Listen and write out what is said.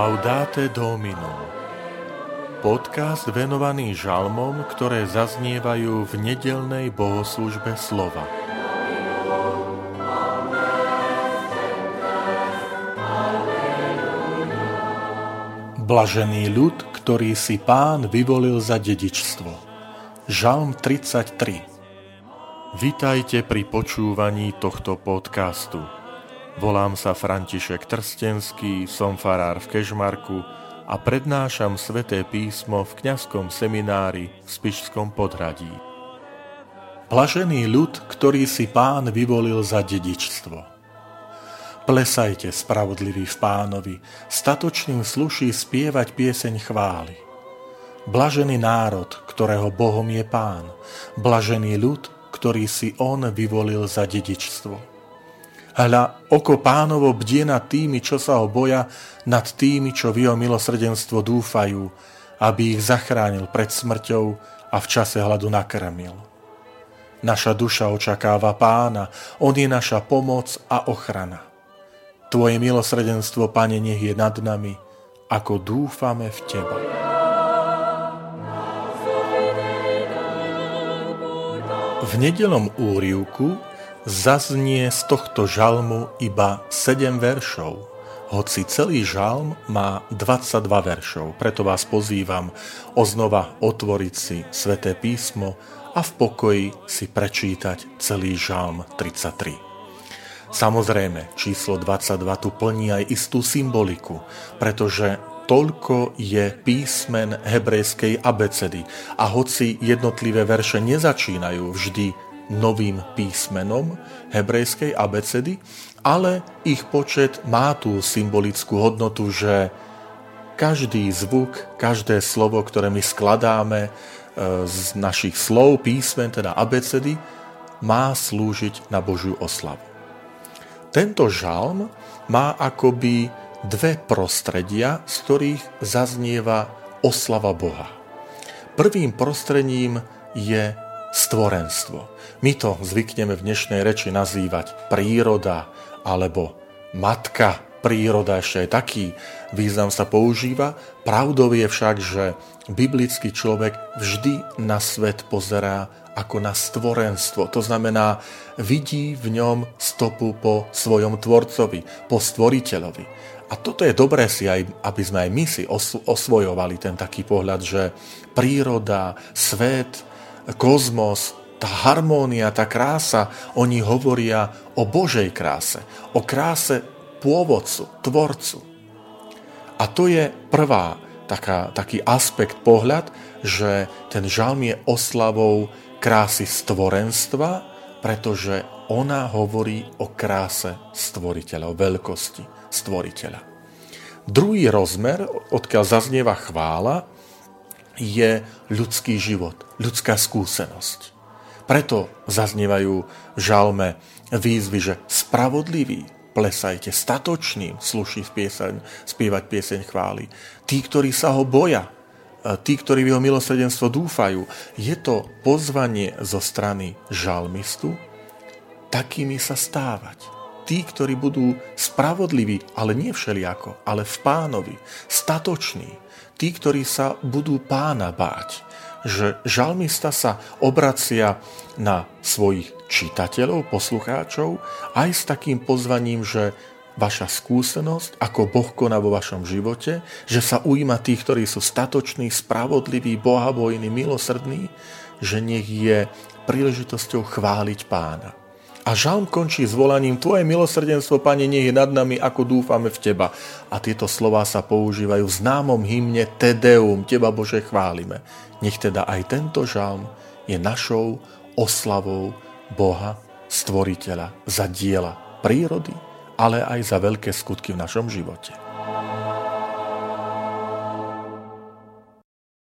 Laudate Domino Podcast venovaný žalmom, ktoré zaznievajú v nedelnej bohoslužbe slova. Blažený ľud, ktorý si pán vyvolil za dedičstvo. Žalm 33 Vitajte pri počúvaní tohto podcastu. Volám sa František Trstenský, som farár v Kežmarku a prednášam sveté písmo v kňazskom seminári v Spišskom podhradí. Blažený ľud, ktorý si pán vyvolil za dedičstvo. Plesajte, spravodlivý v pánovi, statočným sluší spievať pieseň chvály. Blažený národ, ktorého Bohom je pán, blažený ľud, ktorý si on vyvolil za dedičstvo. Hľa, oko pánovo bdie nad tými, čo sa ho boja, nad tými, čo v jeho milosrdenstvo dúfajú, aby ich zachránil pred smrťou a v čase hladu nakrmil. Naša duša očakáva pána, on je naša pomoc a ochrana. Tvoje milosrdenstvo, pane, nech je nad nami, ako dúfame v Teba. V nedelom úrivku zaznie z tohto žalmu iba 7 veršov, hoci celý žalm má 22 veršov. Preto vás pozývam oznova otvoriť si sväté písmo a v pokoji si prečítať celý žalm 33. Samozrejme, číslo 22 tu plní aj istú symboliku, pretože toľko je písmen hebrejskej abecedy a hoci jednotlivé verše nezačínajú vždy novým písmenom hebrejskej abecedy, ale ich počet má tú symbolickú hodnotu, že každý zvuk, každé slovo, ktoré my skladáme e, z našich slov, písmen, teda abecedy, má slúžiť na Božiu oslavu. Tento žalm má akoby dve prostredia, z ktorých zaznieva oslava Boha. Prvým prostredím je stvorenstvo. My to zvykneme v dnešnej reči nazývať príroda alebo matka príroda, ešte aj taký význam sa používa. Pravdou je však, že biblický človek vždy na svet pozerá ako na stvorenstvo. To znamená, vidí v ňom stopu po svojom tvorcovi, po stvoriteľovi. A toto je dobré si aj, aby sme aj my si osvojovali ten taký pohľad, že príroda, svet, kozmos, tá harmónia, tá krása, oni hovoria o Božej kráse, o kráse pôvodcu, tvorcu. A to je prvá taká, taký aspekt, pohľad, že ten žalm je oslavou krásy stvorenstva, pretože ona hovorí o kráse stvoriteľa, o veľkosti stvoriteľa. Druhý rozmer, odkiaľ zaznieva chvála, je ľudský život, ľudská skúsenosť. Preto zaznievajú v žalme výzvy, že spravodlivý, plesajte, statočným sluší pieseň, spievať pieseň chvály. Tí, ktorí sa ho boja, tí, ktorí v jeho milosrdenstvo dúfajú, je to pozvanie zo strany žalmistu takými sa stávať. Tí, ktorí budú spravodliví, ale nie všeliako, ale v pánovi, statoční, tí, ktorí sa budú pána báť. Že žalmista sa obracia na svojich čitateľov, poslucháčov, aj s takým pozvaním, že vaša skúsenosť, ako Boh koná vo vašom živote, že sa ujíma tých, ktorí sú statoční, spravodliví, bohabojní, milosrdní, že nech je príležitosťou chváliť pána. A žalm končí s volaním Tvoje milosrdenstvo, Pane, nech je nad nami, ako dúfame v Teba. A tieto slová sa používajú v známom hymne Tedeum, Teba Bože chválime. Nech teda aj tento žalm je našou oslavou Boha, Stvoriteľa, za diela prírody, ale aj za veľké skutky v našom živote.